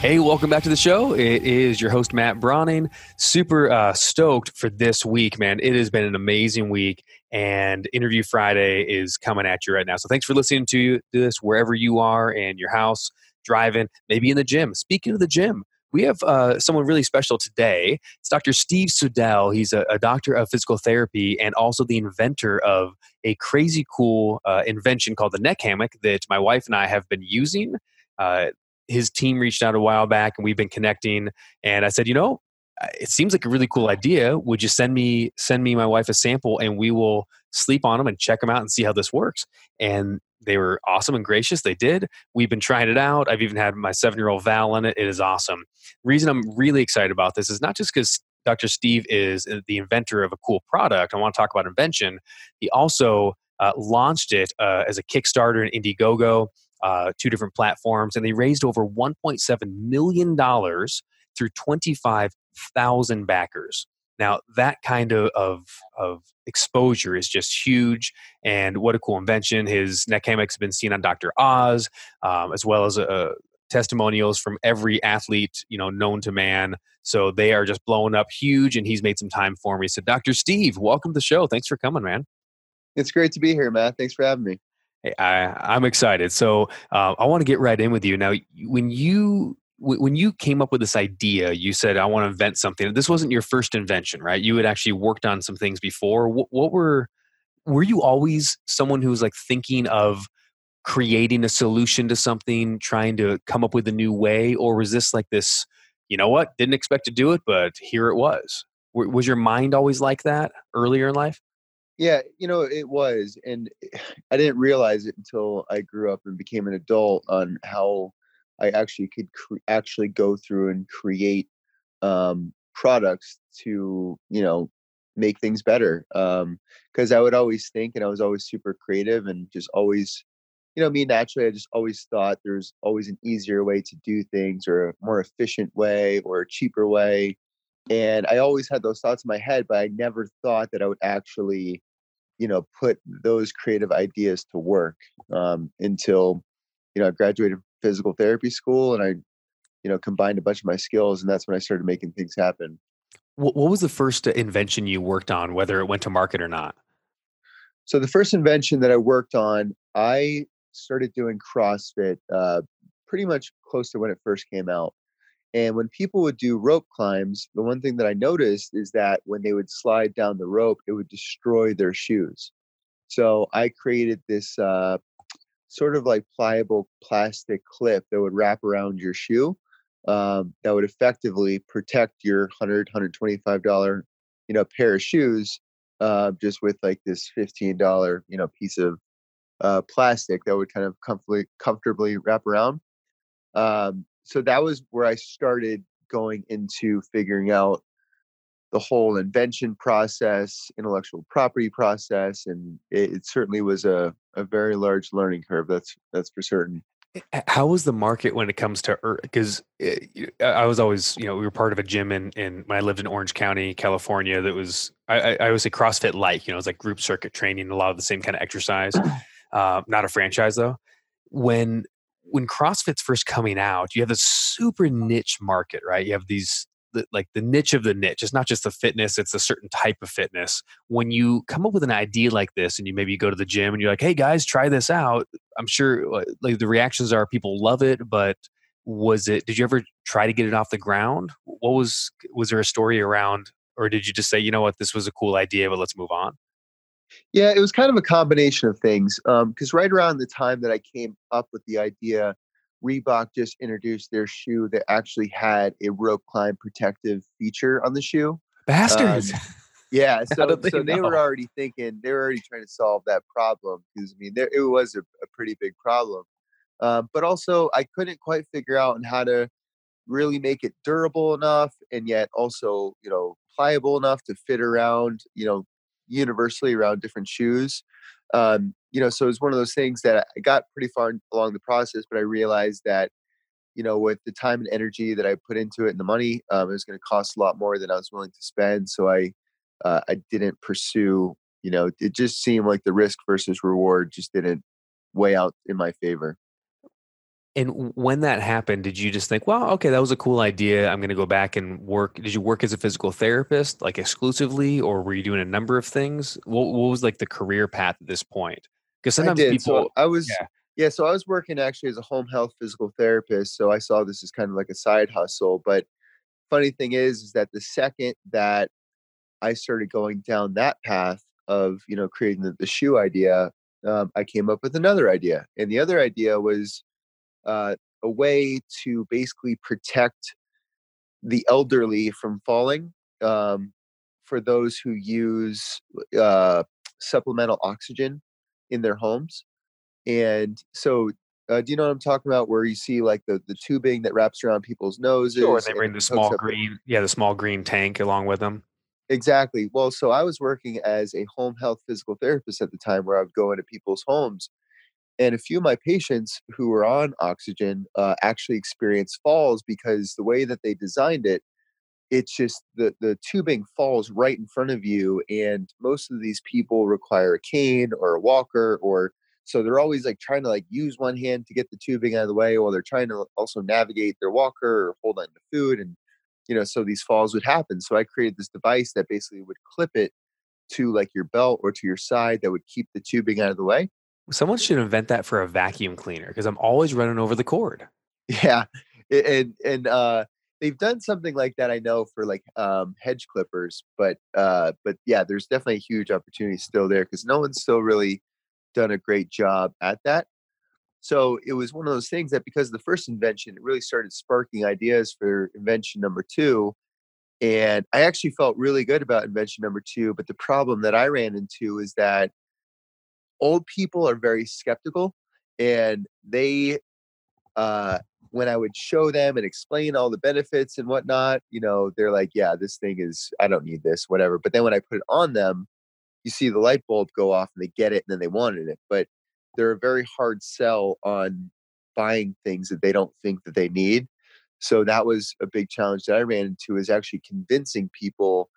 Hey, welcome back to the show. It is your host, Matt Browning. Super uh, stoked for this week, man. It has been an amazing week, and Interview Friday is coming at you right now. So thanks for listening to this wherever you are in your house, driving, maybe in the gym. Speaking of the gym, we have uh, someone really special today. It's Dr. Steve Sudell. He's a, a, doctor of physical therapy and also the inventor of a crazy cool uh, invention called the neck hammock that my wife and I have been using. Uh, his team reached out a while back and we've been connecting and i said you know it seems like a really cool idea. Would you send me send me my wife a sample and we will sleep on them and check them out and see how this works? And they were awesome and gracious they did. We've been trying it out. I've even had my seven year old val in it. It is awesome. Reason i'm really excited about this is not just because dr steve is uh, the inventor of a cool product i want to talk about invention. He also uh, launched it uh, as a kickstarter and indiegogo uh, two different platforms, and they raised over 1.7 million dollars through 25,000 backers. Now that kind of, of, of exposure is just huge, and what a cool invention! His neck hammocks have been seen on Dr. Oz, um, as well as uh, testimonials from every athlete you know known to man. So they are just blowing up huge, and he's made some time for me. So, Dr. Steve, welcome to the show. Thanks for coming, man. It's great to be here, Matt. Thanks for having me. Hey, I, am excited. So uh, I want to get right in with you now. When you when you came up with this idea, you said I want to invent something. This wasn't your first invention, right? You had actually worked on some things before. What, what were were you always someone who was like thinking of creating a solution to something, trying to come up with a new way, or was this like this? You know what? Didn't expect to do it, but here it was. Was your mind always like that earlier in life? Yeah, you know, it was. And I didn't realize it until I grew up and became an adult on how I actually could cre- actually go through and create um, products to, you know, make things better. Because um, I would always think, and I was always super creative and just always, you know, me naturally, I just always thought there's always an easier way to do things or a more efficient way or a cheaper way. And I always had those thoughts in my head, but I never thought that I would actually you know put those creative ideas to work um, until you know I graduated physical therapy school and I you know combined a bunch of my skills and that's when I started making things happen. What, what was the first uh, invention you worked on, whether it went to market or not? So the first invention that I worked on, I started doing CrossFit uh, pretty much close to when it first came out. And when people would do rope climbs, the one thing that I noticed is that when they would slide down the rope, it would destroy their shoes. So I created this uh, sort of like pliable plastic clip that would wrap around your shoe um, that would effectively protect your 100 $125 you know pair of shoes uh, just with like this $15 you know piece of uh, plastic that would kind of comfortably comfortably wrap around um, so that was where I started going into figuring out the whole invention process, intellectual property process, and it, it certainly was a, a very large learning curve. That's that's for certain. How was the market when it comes to because I was always you know we were part of a gym in in when I lived in Orange County, California. That was I, I always say CrossFit like you know it was like group circuit training, a lot of the same kind of exercise. Uh, not a franchise though. When when CrossFit's first coming out, you have this super niche market, right? You have these the, like the niche of the niche. It's not just the fitness; it's a certain type of fitness. When you come up with an idea like this, and you maybe go to the gym and you're like, "Hey guys, try this out," I'm sure uh, like the reactions are people love it, but was it? Did you ever try to get it off the ground? What was was there a story around, or did you just say, "You know what, this was a cool idea, but let's move on"? Yeah, it was kind of a combination of things. Because um, right around the time that I came up with the idea, Reebok just introduced their shoe that actually had a rope climb protective feature on the shoe. Bastards. Um, yeah, so, they, so they were already thinking they were already trying to solve that problem because I mean there, it was a, a pretty big problem. Um, but also I couldn't quite figure out on how to really make it durable enough and yet also you know pliable enough to fit around you know universally around different shoes um, you know so it was one of those things that i got pretty far along the process but i realized that you know with the time and energy that i put into it and the money um, it was going to cost a lot more than i was willing to spend so i uh, i didn't pursue you know it just seemed like the risk versus reward just didn't weigh out in my favor and when that happened, did you just think, well, okay, that was a cool idea. I'm going to go back and work. Did you work as a physical therapist, like exclusively, or were you doing a number of things? What, what was like the career path at this point? Because sometimes people, so I was, yeah. yeah. So I was working actually as a home health physical therapist. So I saw this as kind of like a side hustle. But funny thing is, is that the second that I started going down that path of, you know, creating the, the shoe idea, um, I came up with another idea. And the other idea was, uh, a way to basically protect the elderly from falling um, for those who use uh, supplemental oxygen in their homes. And so, uh, do you know what I'm talking about? Where you see like the the tubing that wraps around people's noses. Sure, they bring the small green, yeah, the small green tank along with them. Exactly. Well, so I was working as a home health physical therapist at the time, where I would go into people's homes and a few of my patients who were on oxygen uh, actually experienced falls because the way that they designed it, it's just the, the tubing falls right in front of you. And most of these people require a cane or a walker or so they're always like trying to like use one hand to get the tubing out of the way while they're trying to also navigate their walker or hold on to food and you know so these falls would happen so i created this device that basically would clip it to like your belt or to your side that would keep the tubing out of the way Someone should invent that for a vacuum cleaner because I'm always running over the cord. Yeah, and and uh, they've done something like that. I know for like um, hedge clippers, but uh, but yeah, there's definitely a huge opportunity still there because no one's still really done a great job at that. So it was one of those things that because of the first invention, it really started sparking ideas for invention number two. And I actually felt really good about invention number two. But the problem that I ran into is that old people are very skeptical and they uh when I would show them and explain all the benefits and whatnot, you know, they're like, yeah, this thing is, I don't need this, whatever. But then when I put it on them, you see the light bulb go off and they get it and then they wanted it. But they're a very hard sell on buying things that they don't think that they need. So that was a big challenge that I ran into is actually convincing people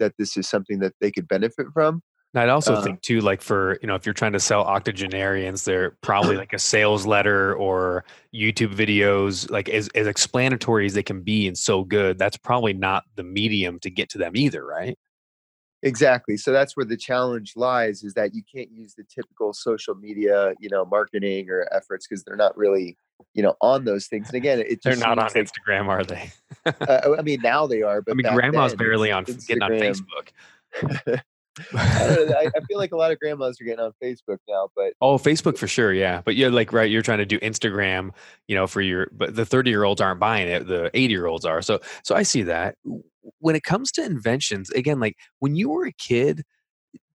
that this is something that they could benefit from. I'd also uh, think too, like for you know, if you're trying to sell octogenarians, they're probably like a sales letter or YouTube videos, like as, as explanatory as they can be and so good. That's probably not the medium to get to them either, right? Exactly. So that's where the challenge lies: is that you can't use the typical social media, you know, marketing or efforts because they're not really, you know, on those things. And again, it they're not on like, Instagram, are they? uh, I mean, now they are, but I mean, grandma's then, barely on Instagram. getting on Facebook. I, I, feel like a lot of grandmas are getting on Facebook now, but oh, Facebook for sure, yeah. But you're like right, you're trying to do Instagram, you know, for your but the 30 year olds aren't buying it, the 80 year olds are. So so I see that. When it comes to inventions, again, like when you were a kid,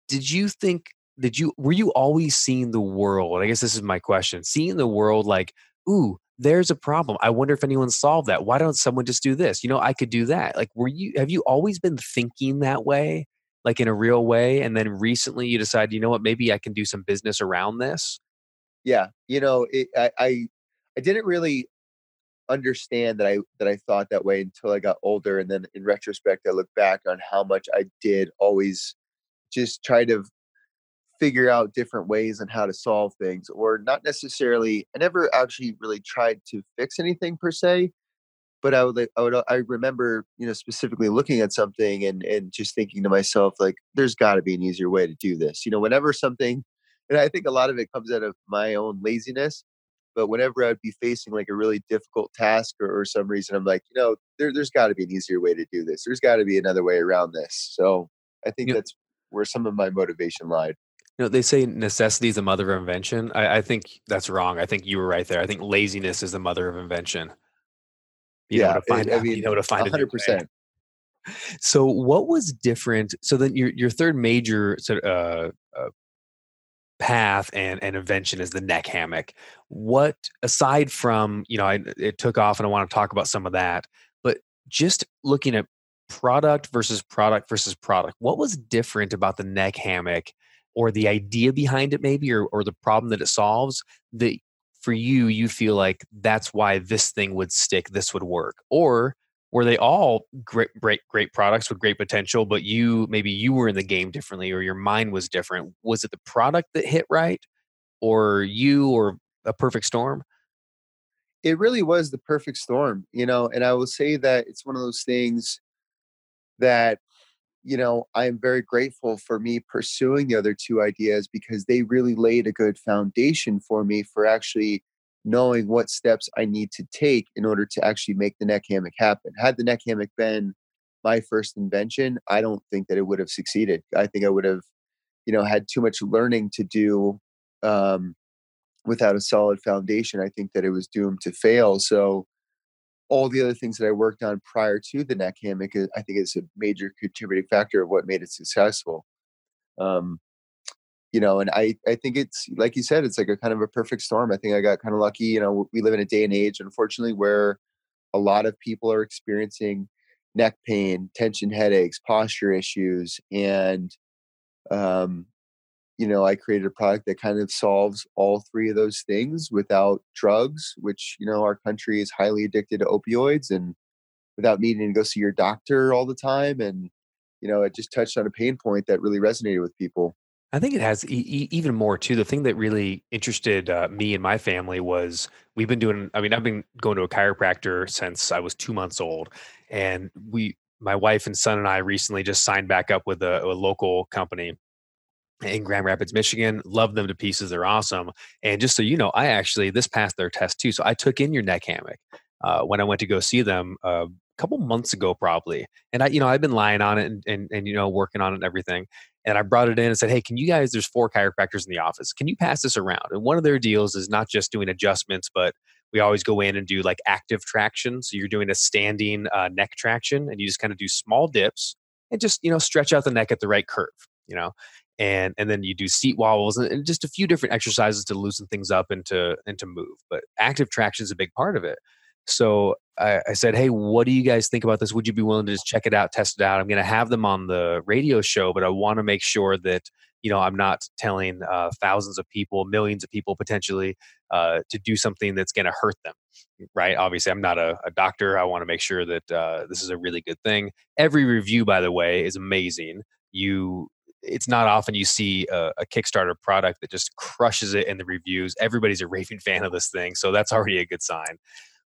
did you think did you were you always seeing the world? I guess this is my question. Seeing the world like, ooh, there's a problem. I wonder if anyone solved that. Why don't someone just do this? You know, I could do that. Like, were you have you always been thinking that way? Like in a real way and then recently you decide you know what? Maybe i can do some business around this. Yeah you know it, I, I i didn't really understand that i that i thought that way until i got older and then in retrospect i look back on how much i did always just try to figure out different ways on how to solve things or not necessarily i never actually really tried to fix anything per se but I would, I would, uh, I remember, you know, specifically looking at something and and just thinking to myself, like, there's got to be an easier way to do this. You know, whenever something, and I think a lot of it comes out of my own laziness. But whenever I'd be facing like a really difficult task or, or some reason, I'm like, you know, there, there's got to be an easier way to do this. There's got to be another way around this. So I think that's where some of my motivation lied. You know, they say necessity is the mother of invention. I, I think that's wrong. I think you were right there. I think laziness is the mother of invention. You yeah, know, to find it, out, I mean, you know, to find 100%. So, what was different? So then, your your third major sort of uh, uh, path and, and invention is the neck hammock. What, aside from, you know, I, it took off and I want to talk about some of that, but just looking at product versus product versus product, what was different about the neck hammock or the idea behind it, maybe, or, or the problem that it solves that for you, you feel like that's why this thing would stick, this would work? Or were they all great, great, great products with great potential, but you maybe you were in the game differently or your mind was different? Was it the product that hit right, or you, or a perfect storm? It really was the perfect storm, you know. And I will say that it's one of those things that you know i am very grateful for me pursuing the other two ideas because they really laid a good foundation for me for actually knowing what steps I need to take in order to actually make the neck hammock happen. Had the neck hammock been my first invention, I don't think that it would have succeeded. I think I would have, you know, had too much learning to do um, without a solid foundation. I think that it was doomed to fail. So all the other things that I worked on prior to the neck hammock, I think is a major contributing factor of what made it successful. Um, you know, and I, I think it's like you said, it's like a kind of a perfect storm. I think I got kind of lucky. You know, we live in a day and age, unfortunately, where a lot of people are experiencing neck pain, tension headaches, posture issues, and um, you know, I created a product that kind of solves all three of those things without drugs, which you know our country is highly addicted to opioids, and without needing to go see your doctor all the time, and you know, it just touched on a pain point that really resonated with people. I think it has e- even more too. The thing that really interested uh, me and my family was we've been doing. I mean, I've been going to a chiropractor since I was two months old, and we, my wife and son and I, recently just signed back up with a, a local company in Grand Rapids, Michigan. Love them to pieces. They're awesome. And just so you know, I actually this passed their test too. So I took in your neck hammock uh, when I went to go see them uh, a couple months ago, probably. And I, you know, I've been lying on it and, and, and you know working on it and everything and I brought it in and said, "Hey, can you guys? There's four chiropractors in the office. Can you pass this around?" And one of their deals is not just doing adjustments, but we always go in and do like active traction. So you're doing a standing uh, neck traction, and you just kind of do small dips and just you know stretch out the neck at the right curve, you know, and and then you do seat wobbles and, and just a few different exercises to loosen things up and to and to move. But active traction is a big part of it. So I, I, said, Hey, what do you guys think about this? Would you be willing to just check it out, test it out? I'm going to have them on the radio show, but I want to make sure that, you know, I'm not telling uh, thousands of people, millions of people potentially uh, to do something that's going to hurt them. Right. Obviously, I'm not a, a doctor. I want to make sure that uh, this is a really good thing. Every review, by the way, is amazing. You it's not often you see a, a, Kickstarter product that just crushes it in the reviews. Everybody's a raving fan of this thing, so that's already a good sign.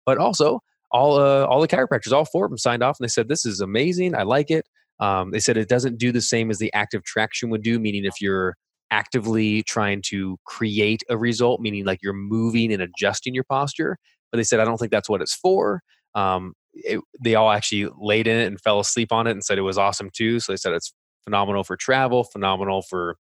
But also, all uh, all the chiropractors, all four of them signed off and they said, "This is amazing. I like it." Um, they said it doesn't do the same as the active traction would do, meaning if you're actively trying to create a result, meaning like you're moving and adjusting your posture. But they said, I don't think that's what it's for. Um, it, they all actually laid in it and fell asleep on it and said it was awesome too. So they said it's phenomenal for travel, phenomenal for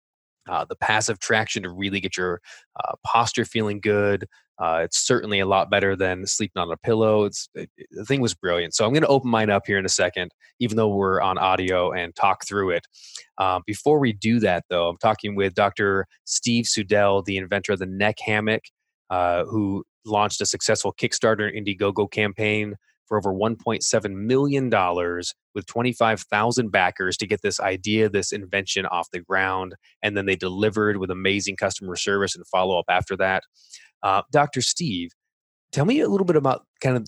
uh, the passive traction to really get your uh, posture feeling good. Uh, it's certainly a lot better than sleeping on a pillow. It's it, the thing was brilliant. So I'm going to open mine up here in a second, even though we're on audio and talk through it. Um, before we do that, though, I'm talking with Dr. Steve Sudell, the inventor of the neck hammock, uh, who launched a successful Kickstarter and Indiegogo campaign for over $1.7 million with 25,000 backers to get this idea, this invention off the ground. And then they delivered with amazing customer service and follow up after that. Uh, Dr. Steve, tell me a little bit about kind of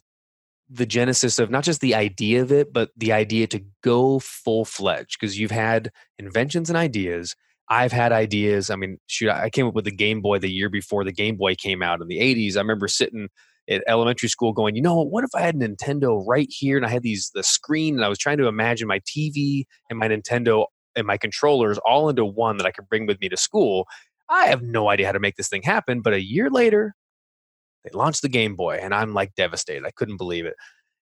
the genesis of not just the idea of it, but the idea to go full fledged because you've had inventions and ideas. I've had ideas. I mean, shoot, I came up with the Game Boy the year before the Game Boy came out in the 80s. I remember sitting at elementary school going, you know, what if I had Nintendo right here and I had these the screen and I was trying to imagine my TV and my Nintendo and my controllers all into one that I could bring with me to school. I have no idea how to make this thing happen, but a year later, they launched the Game Boy and I'm like devastated. I couldn't believe it.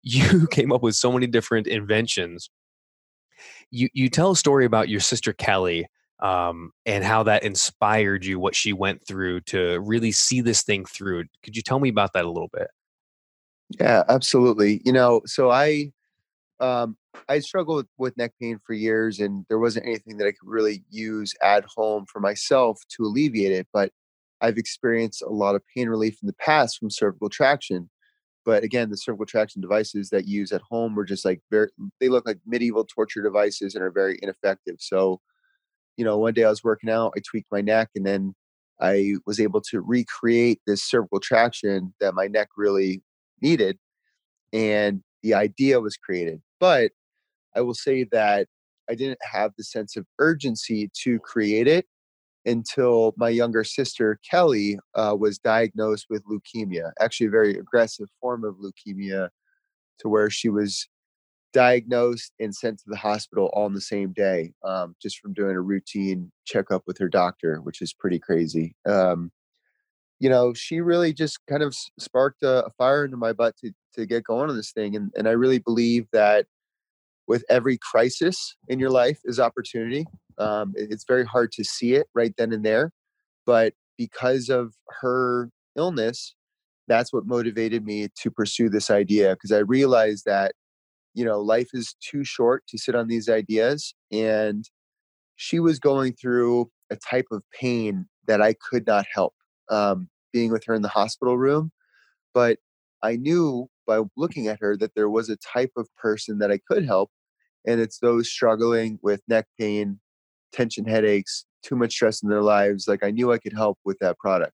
You came up with so many different inventions. You you tell a story about your sister Kelly um, and how that inspired you, what she went through to really see this thing through. Could you tell me about that a little bit? Yeah, absolutely. You know, so I, um, I struggled with, with neck pain for years, and there wasn't anything that I could really use at home for myself to alleviate it. But I've experienced a lot of pain relief in the past from cervical traction. But again, the cervical traction devices that you use at home were just like very, they look like medieval torture devices and are very ineffective. So, you know, one day I was working out, I tweaked my neck, and then I was able to recreate this cervical traction that my neck really needed. And the idea was created. But I will say that I didn't have the sense of urgency to create it until my younger sister Kelly uh, was diagnosed with leukemia, actually a very aggressive form of leukemia, to where she was diagnosed and sent to the hospital all in the same day, um, just from doing a routine checkup with her doctor, which is pretty crazy. Um, you know, she really just kind of sparked a, a, fire into my butt to to get going on this thing, and and I really believe that with every crisis in your life is opportunity. Um, it's very hard to see it right then and there, but because of her illness, that's what motivated me to pursue this idea because I realized that you know life is too short to sit on these ideas and she was going through a type of pain that I could not help um, being with her in the hospital room but I knew by looking at her that there was a type of person that I could help and it's those struggling with neck pain, tension headaches, too much stress in their lives. Like I knew I could help with that product.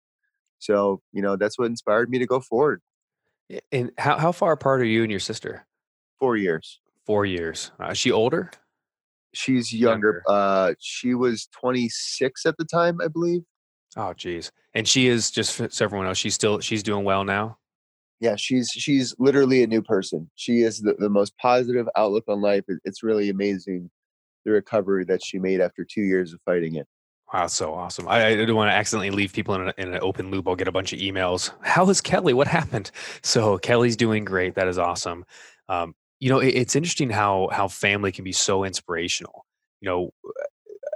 So, you know, that's what inspired me to go forward. And how, how far apart are you and your sister? Four years. Four years. Uh, is she older? She's younger. younger. Uh, she was 26 at the time, I believe. Oh, geez. And she is just so everyone else. She's still she's doing well now yeah she's she's literally a new person she is the, the most positive outlook on life it's really amazing the recovery that she made after two years of fighting it Wow, so awesome. I, I don't want to accidentally leave people in, a, in, an open loop. I'll get a bunch of emails. How is Kelly? What happened? So Kelly's doing great. That is awesome. Um, you know, it, it's interesting how how family can be so inspirational. You know,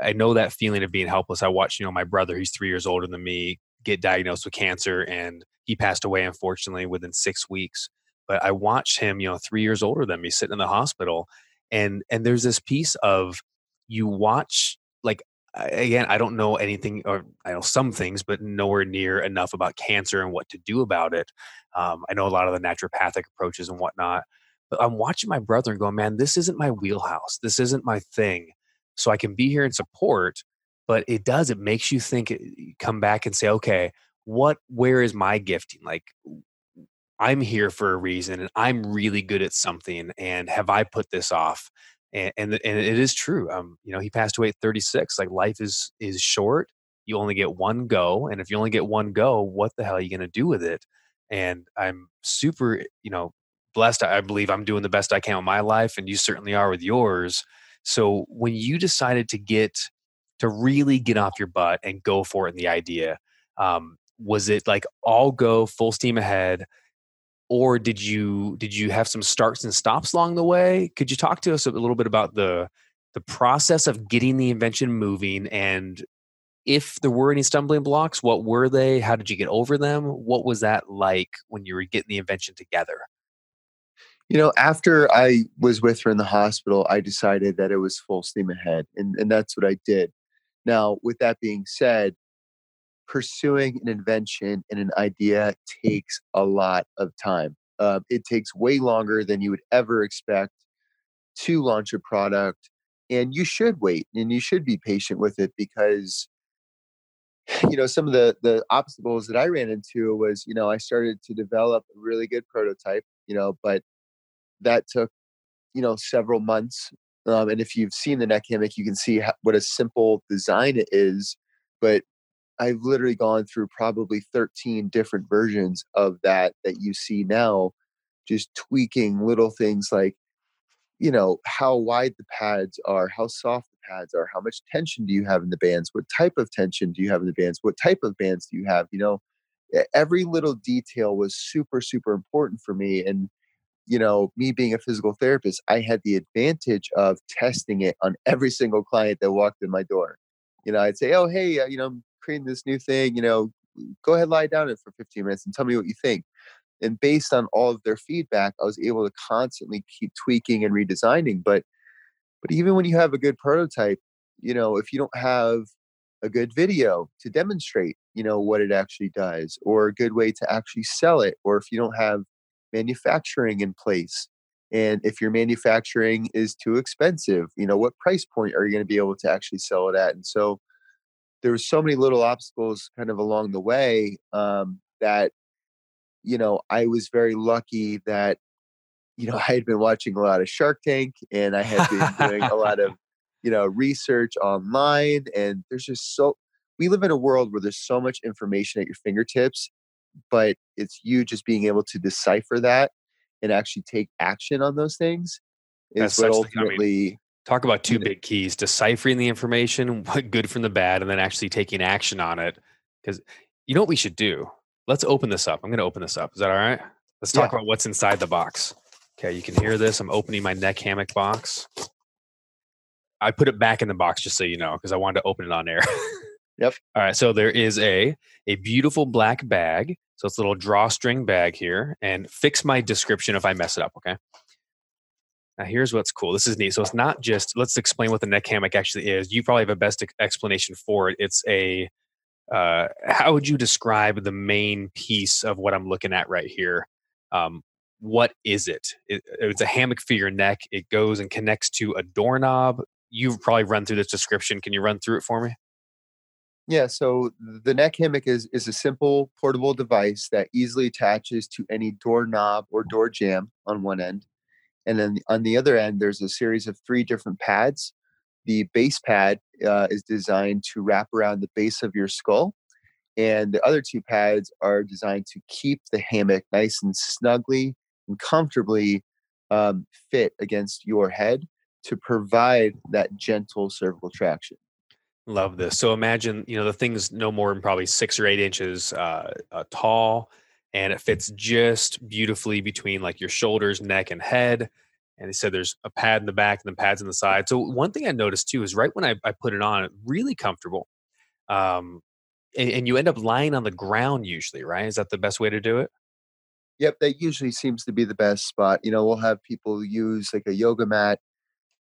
I know that feeling of being helpless. I watched, you know, my brother, he's three years older than me, get diagnosed with cancer and he passed away unfortunately within six weeks but i watched him you know three years older than me sitting in the hospital and and there's this piece of you watch like again i don't know anything or i know some things but nowhere near enough about cancer and what to do about it um, i know a lot of the naturopathic approaches and whatnot but i'm watching my brother and going man this isn't my wheelhouse. This isn't my thing. So i can be here and support but it does it makes you think eh, come back and say okay what where is my gifting? Like i'm here for a reason and i'm really good at something and have i put this off? And and, and it is true um you know he passed away at 36 like life is is short. You only get one go and if you only get one go what the hell are you going to do with it? And i'm super you know blessed i believe i'm doing the best i can with my life and you certainly are with yours. So when you decided to get to really get off your butt and go for it in the idea um, was it like all go full steam ahead or did you did you have some starts and stops along the way? Could you talk to us a little bit about the the process of getting the invention moving and if there were any stumbling blocks what were they? How did you get over them? What was that like when you were getting the invention together you know after i was with her in the hospital i decided that it was full steam ahead and, and that's what i did now with that being said pursuing an invention and an idea takes a lot of time. Uh, it takes way longer than you would ever expect to launch a product. And you should wait and you should be patient with it because, you know, some of the, the obstacles that I ran into was, you know, I started to develop a really good prototype, you know, but that took, you know, several months. Um, and if you've seen the neck hammock, you can see how, what a simple design it is. But I've literally gone through probably 13 different versions of that that you see now, just tweaking little things like, you know, how wide the pads are, how soft the pads are, how much tension do you have in the bands, what type of tension do you have in the bands, what type of bands do you have, you know, every little detail was super, super important for me. And, you know, me being a physical therapist, I had the advantage of testing it on every single client that walked in my door. You know, I'd say, oh, hey, uh, you know, I'm creating this new thing, you know, go ahead, lie down it for 15 minutes and tell me what you think. and based on all of their feedback, I was able to constantly keep tweaking and redesigning. But but even when you have a good prototype, you know, if you don't have a good video to demonstrate, you know, what it actually does, or a good way to actually sell it, or if you don't have manufacturing in place, and if your manufacturing is too expensive, you know, what price point are you going to be able to actually sell it at? And so there were so many little obstacles kind of along the way um, that you know i was very lucky that you know i had been watching a lot of shark tank and i had been doing a lot of you know research online and there's just so we live in a world where there's so much information at your fingertips but it's you just being able to decipher that and actually take action on those things is That's what ultimately I mean, talk about two big keys deciphering the information what good from the bad and then actually taking action on it because you know what we should do let's open this up i'm going to open this up is that all right let's talk yeah. about what's inside the box okay you can hear this i'm opening my neck hammock box I put it back in the box just so you know because I wanted to open it on air. yep. All right. So there is a a beautiful black bag. So it's a little drawstring bag here, and fix my description if I mess it up. Okay. Now here's what's cool. This is neat. So it's not just. Let's explain what the neck hammock actually is. You probably have a best explanation for it. It's a. Uh, how would you describe the main piece of what I'm looking at right here? Um, what is it? it? It's a hammock for your neck. It goes and connects to a doorknob you've probably run through this description. Can you run through it for me? Yeah, so the neck hammock is is a simple portable device that easily attaches to any doorknob or door jamb on one end. And then on the other end, there's a series of three different pads. The base pad uh, is designed to wrap around the base of your skull. And the other two pads are designed to keep the hammock nice and snugly and comfortably um, fit against your head to provide that gentle cervical traction. Love this. So imagine, you know, the thing's no more than probably six or eight inches uh, uh, tall, and it fits just beautifully between like your shoulders, neck, and head. And he said there's a pad in the back and the pads in the side. So one thing I noticed too is right when I, I put it on, really comfortable. Um, and, and you end up lying on the ground usually, right? Is that the best way to do it? Yep, that usually seems to be the best spot. You know, we'll have people use like a yoga mat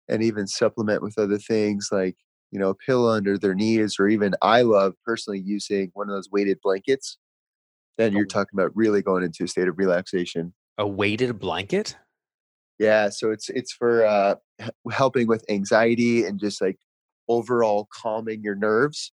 and even supplement with other things like you know a pillow under their knees or even i love personally using one of those weighted blankets. Then you're oh. talking about really going into a state of relaxation. A weighted blanket? Yeah so it's it's for uh helping with anxiety and just like overall calming your nerves.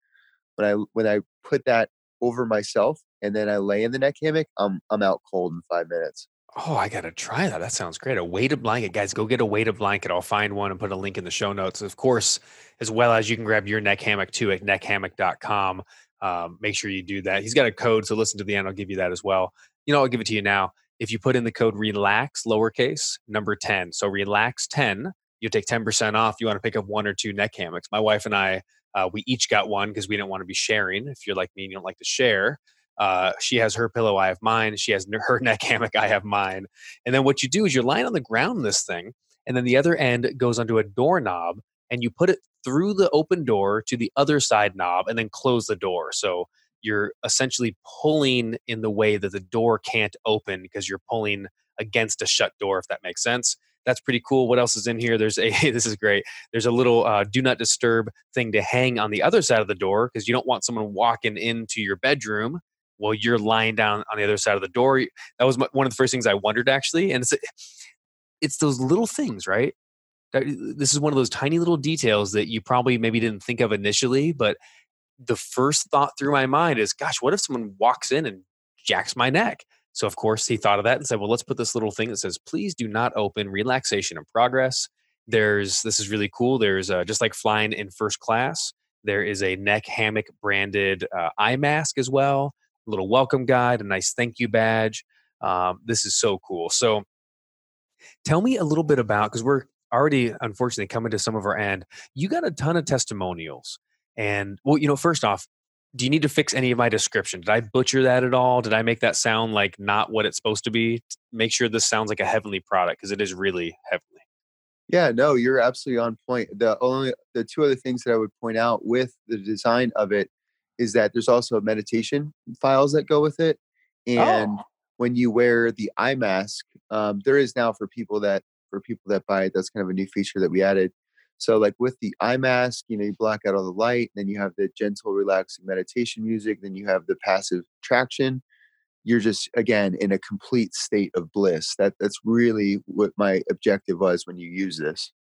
When i when i put that over myself and then i lay in the neck hammock i'm i'm out cold in five minutes Oh, I gotta try that. That sounds great. A weighted blanket, guys. Go get a weighted blanket. I'll find one and put a link in the show notes. Of course, as well as you can grab your neck hammock too at neckhammock.com. Um, make sure you do that. He's got a code, so listen to the end. I'll give you that as well. You know, I'll give it to you now. If you put in the code relax lowercase number 10, so relax 10, you'll take 10% off. You want to pick up one or two neck hammocks. My wife and I, uh, we each got one because we didn't want to be sharing. If you're like me and you don't like to share, uh, she has her pillow, I have mine. She has her neck hammock, I have mine. And then what you do is you're lying on the ground in this thing, and then the other end goes onto a doorknob, and you put it through the open door to the other side knob, and then close the door. So you're essentially pulling in the way that the door can't open because you're pulling against a shut door, if that makes sense. That's pretty cool. What else is in here? There's a this is great. There's a little uh, do not disturb thing to hang on the other side of the door because you don't want someone walking into your bedroom while you're lying down on the other side of the door. That was one of the first things I wondered actually. And it's, it's those little things, right? This is one of those tiny little details that you probably maybe didn't think of initially, but the first thought through my mind is, gosh, what if someone walks in and jacks my neck? So, of course, he thought of that and said, well, let's put this little thing that says, please do not open relaxation in progress. There's, this is really cool. There's uh, just like flying in first class, there is a neck hammock branded uh, eye mask as well little welcome guide, a nice thank you badge. Um, this is so cool. So, tell me a little bit about because we're already unfortunately coming to some of our end. You got a ton of testimonials, and well, you know, first off, do you need to fix any of my description? Did I butcher that at all? Did I make that sound like not what it's supposed to be? Make sure this sounds like a heavenly product because it is really heavenly. Yeah, no, you're absolutely on point. The only the two other things that I would point out with the design of it is that there's also meditation files that go with it. And oh. when you wear the eye mask, um, there is now for people that for people that buy it, that's kind of a new feature that we added. So like with the eye mask, you know, you block out all the light, then you have the gentle, relaxing meditation music, then you have the passive traction. You're just again in a complete state of bliss. That that's really what my objective was when you use this.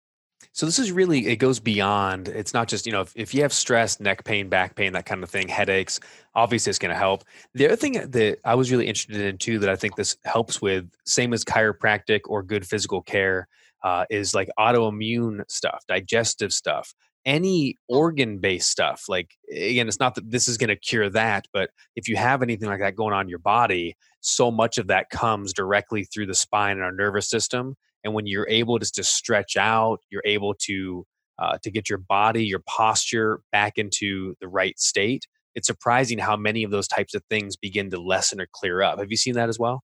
So this is really it goes beyond. It's not just you know if, if you have stress, neck pain, back pain, that kind of thing, headaches. Obviously, it's going to help. The other thing that I was really interested in too, that I think this helps with, same as chiropractic or good physical care, uh, is like autoimmune stuff, digestive stuff, any organ based stuff. Like again, it's not that this is going to cure that, but if you have anything like that going on in your body, so much of that comes directly through the spine and our nervous system and when you're able just to stretch out you're able to uh, to get your body your posture back into the right state it's surprising how many of those types of things begin to lessen or clear up. Have you seen that as well?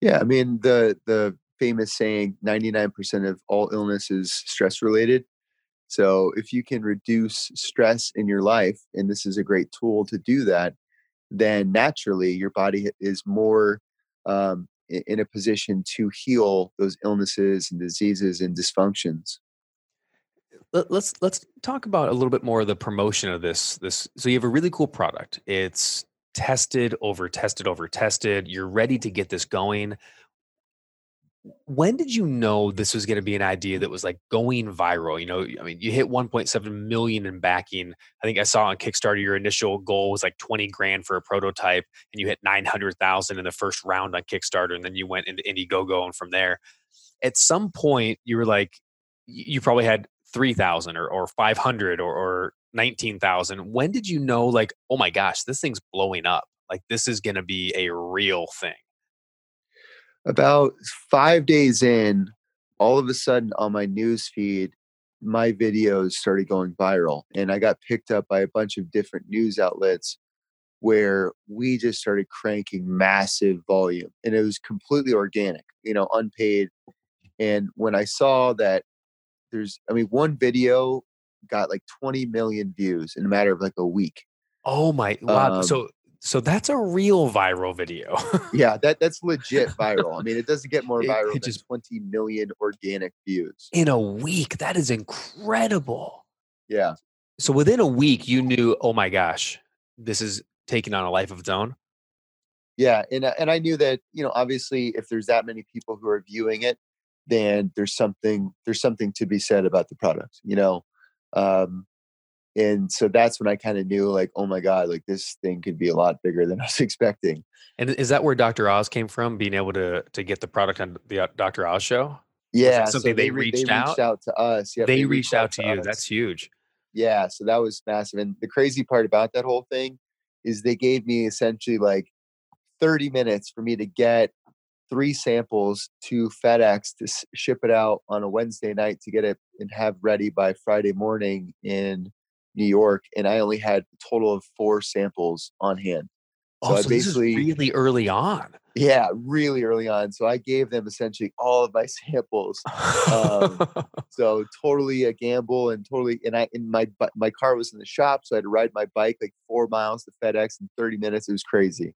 Yeah i mean the the famous saying 99% of all illness is stress related. So if you can reduce stress in your life and this is a great tool to do that then naturally your body is more um, in a position to heal those illnesses and diseases and dysfunctions. Let's let's talk about a little bit more of the promotion of this this so you have a really cool product. It's tested over tested over tested. You're ready to get this going when did you know this was going to be an idea that was like going viral? You know, I mean, you hit 1.7 million in backing. I think I saw on Kickstarter your initial goal was like 20 grand for a prototype, and you hit 900,000 in the first round on Kickstarter, and then you went into Indiegogo, and from there, at some point, you were like, you probably had 3,000 or, or 500 or, or 19,000. When did you know, like, oh my gosh, this thing's blowing up? Like, this is going to be a real thing? About five days in, all of a sudden on my news feed, my videos started going viral. And I got picked up by a bunch of different news outlets where we just started cranking massive volume. And it was completely organic, you know, unpaid. And when I saw that there's, I mean, one video got like 20 million views in a matter of like a week. Oh my wow. Um, so so that's a real viral video. yeah, that that's legit viral. I mean, it doesn't get more viral it, it than just, 20 million organic views in a week. That is incredible. Yeah. So within a week, you knew, oh my gosh, this is taking on a life of its own. Yeah, and uh, and I knew that you know obviously if there's that many people who are viewing it, then there's something there's something to be said about the product. You know, um, and so that's when I kind of knew, like, oh my god, like this thing could be a lot bigger than I was expecting. And is that where Dr. Oz came from, being able to to get the product on the uh, Dr. Oz show? Yeah, something so they, they, reached, they out? reached out to us. Yeah, they, they, reached, out, out to you. Us. That's huge. Yeah, so that was massive. And the crazy part about that whole thing is they gave me essentially like 30 minutes for me to get three samples to FedEx to ship it out on a Wednesday night to get it and have ready by Friday morning in New York, and I only had a total of four samples on hand. So, oh, so I basically really early on. Yeah, really early on. So I gave them essentially all of my samples. Um, so totally a gamble, and totally. And I, in my my car was in the shop, so I had to ride my bike like four miles to FedEx in thirty minutes. It was crazy.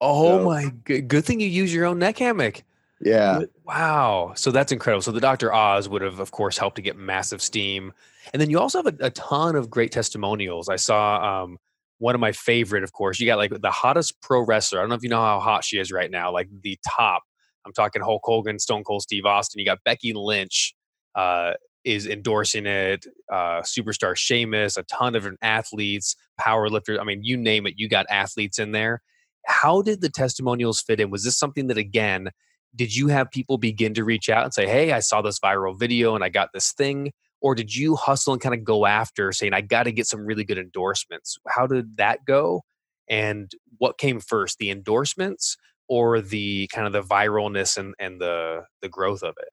Oh so, my good! Good thing you use your own neck hammock. Yeah. Wow. So that's incredible. So the Dr. Oz would have, of course, helped to get massive steam. And then you also have a, a ton of great testimonials. I saw um, one of my favorite, of course. You got like the hottest pro wrestler. I don't know if you know how hot she is right now, like the top. I'm talking Hulk Hogan, Stone Cold Steve Austin. You got Becky Lynch uh, is endorsing it, uh, superstar Sheamus, a ton of athletes, power lifters. I mean, you name it, you got athletes in there. How did the testimonials fit in? Was this something that, again, did you have people begin to reach out and say, Hey, I saw this viral video and I got this thing? Or did you hustle and kind of go after saying, I got to get some really good endorsements? How did that go? And what came first, the endorsements or the kind of the viralness and, and the, the growth of it?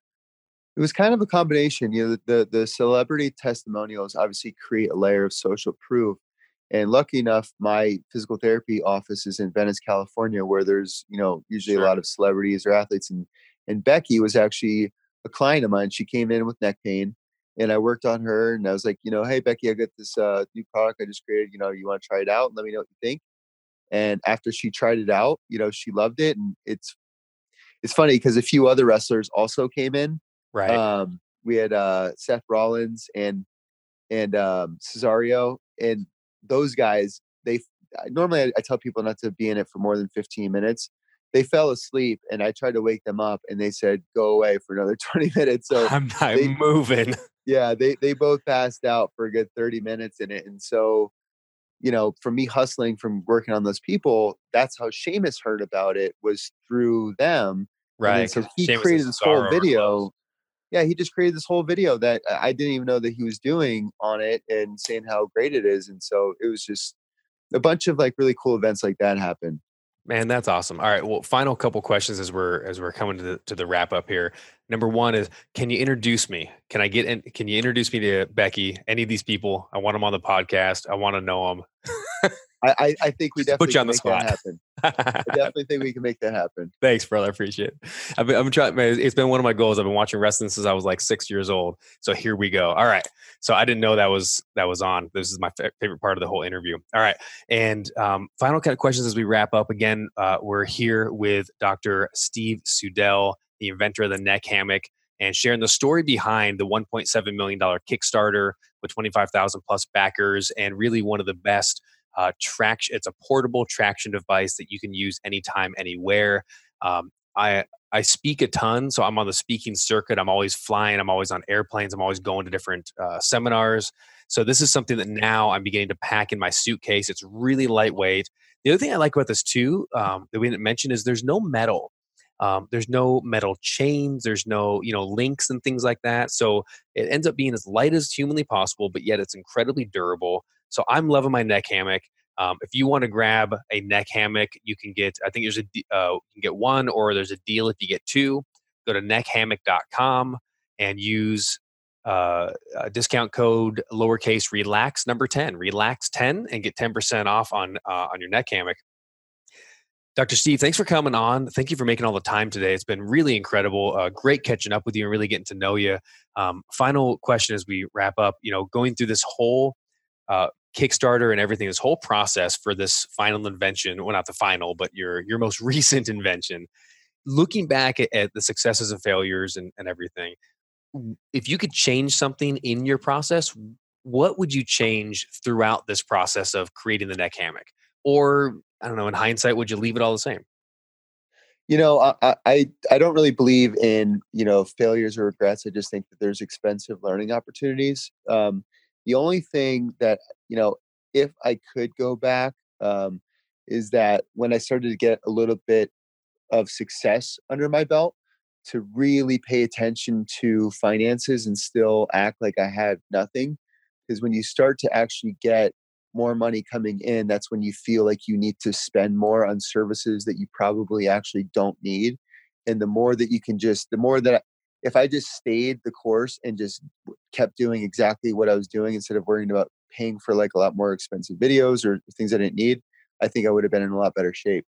It was kind of a combination. You know, the, the celebrity testimonials obviously create a layer of social proof and lucky enough, my physical therapy office is in Venice, California, where there's you know usually sure. a lot of celebrities or athletes. And and Becky was actually a client of mine. She came in with neck pain, and I worked on her. And I was like, you know, hey Becky, I got this uh, new product I just created. You know, you want to try it out? And let me know what you think. And after she tried it out, you know, she loved it, and it's it's funny because a few other wrestlers also came in. Right. Um, we had uh, Seth Rollins and and um, Cesaro, and those guys. They normally I, I tell people not to be in it for more than 15 minutes. They fell asleep, and I tried to wake them up, and they said, "Go away for another 20 minutes." So I'm not they- moving. yeah, they they both passed out for a good 30 minutes in it, and so you know, for me hustling from working on those people, that's how Sheamus heard about it was through them. Right. so he Sheamus created this whole video. Yeah, he just created this whole video that I I didn't even know that he was doing on it and saying how great it is. And so it was just a bunch of like really cool events like that happen. Man, that's awesome. All right. Well, final couple questions as we're as we're coming to the to the wrap up here. Number one is, can you introduce me? Can I get in? Can you introduce me to Becky? Any of these people? I want them on the podcast. I want to know them. I, I, think we definitely put you on can the make that spot. happen. I definitely think we can make that happen. Thanks, brother. I appreciate it. I've been, been trying, man, it's been one of my goals. I've been watching wrestling since I was like six years old. So here we go. All right. So I didn't know that was that was on. This is my fa- favorite part of the whole interview. All right. And um, final kind of questions as we wrap up. Again, uh, we're here with Dr. Steve Sudell, the inventor of the neck hammock, and sharing the story behind the 1.7 million dollar Kickstarter with 25,000 plus backers, and really one of the best uh, traction. It's a portable traction device that you can use anytime, anywhere. Um, I I speak a ton, so I'm on the speaking circuit. I'm always flying. I'm always on airplanes. I'm always going to different uh, seminars. So this is something that now I'm beginning to pack in my suitcase. It's really lightweight. The other thing I like about this too um, that we didn't mention is there's no metal. Um, there's no metal chains. There's no you know links and things like that. So it ends up being as light as humanly possible, but yet it's incredibly durable. So I'm loving my neck hammock. Um, if you want to grab a neck hammock, you can get. I think there's a uh, you can get one, or there's a deal if you get two. Go to neckhammock.com and use uh, discount code lowercase relax number ten relax ten and get ten percent off on uh, on your neck hammock. Dr. Steve, thanks for coming on. Thank you for making all the time today. It's been really incredible. Uh, great catching up with you and really getting to know you. Um, final question as we wrap up. You know, going through this whole uh, Kickstarter and everything, this whole process for this final invention, well, not the final, but your your most recent invention. Looking back at, at the successes and failures and, and everything, if you could change something in your process, what would you change throughout this process of creating the neck hammock? Or I don't know, in hindsight, would you leave it all the same? You know, I, I- I don't really believe in you know failures or regrets. I just think that there's expensive learning opportunities. Um, the only thing that you know, if I could go back, um, is that when I started to get a little bit of success under my belt, to really pay attention to finances and still act like I had nothing. Because when you start to actually get more money coming in, that's when you feel like you need to spend more on services that you probably actually don't need. And the more that you can just, the more that I, if I just stayed the course and just kept doing exactly what I was doing instead of worrying about paying for like a lot more expensive videos or things I didn't need, I think I would have been in a lot better shape.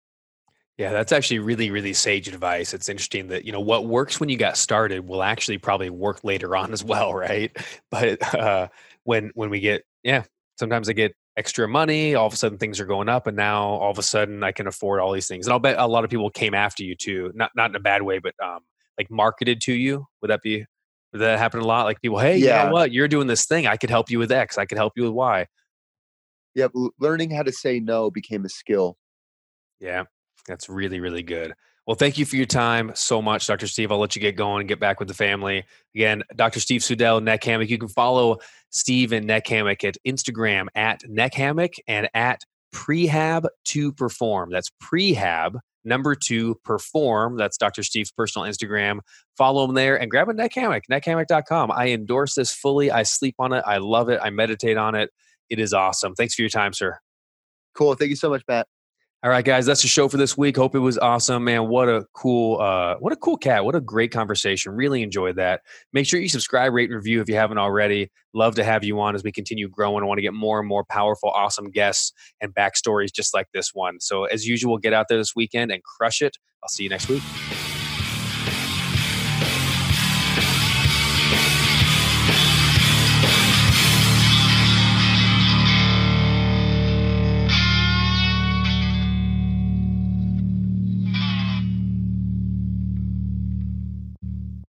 Yeah, that's actually really, really sage advice. It's interesting that, you know, what works when you got started will actually probably work later on as well, right? But uh, when when we get, yeah, sometimes I get extra money, all of a sudden things are going up, and now all of a sudden I can afford all these things. And I'll bet a lot of people came after you too, not not in a bad way, but um, like marketed to you. Would that be? Would that happen a lot? Like people, hey, you Yeah. know what? You're doing this thing. I could help you with X. I could help you with Y. Yeah, learning how to say no became a skill. Yeah, that's really, really good. Well, thank you for your time so much, Dr. Steve. I'll let you get going and get back with the family. Again, Dr. Steve Sudell, Neck Hammock. You can follow Steve and Neck Hammock at Instagram at Neck Hammock and at Prehab to Perform. That's Prehab number two perform. That's Dr. Steve's personal Instagram. Follow him there and grab a neck hammock, neckhammock.com. I endorse this fully. I sleep on it. I love it. I meditate on it. It is awesome. Thanks for your time, sir. Cool. Thank you so much, Matt. All right, guys, that's the show for this week. Hope it was awesome, man. What a cool, uh, what a cool cat. What a great conversation. Really enjoyed that. Make sure you subscribe, rate, and review if you haven't already. Love to have you on as we continue growing. I want to get more and more powerful, awesome guests and backstories just like this one. So, as usual, get out there this weekend and crush it. I'll see you next week.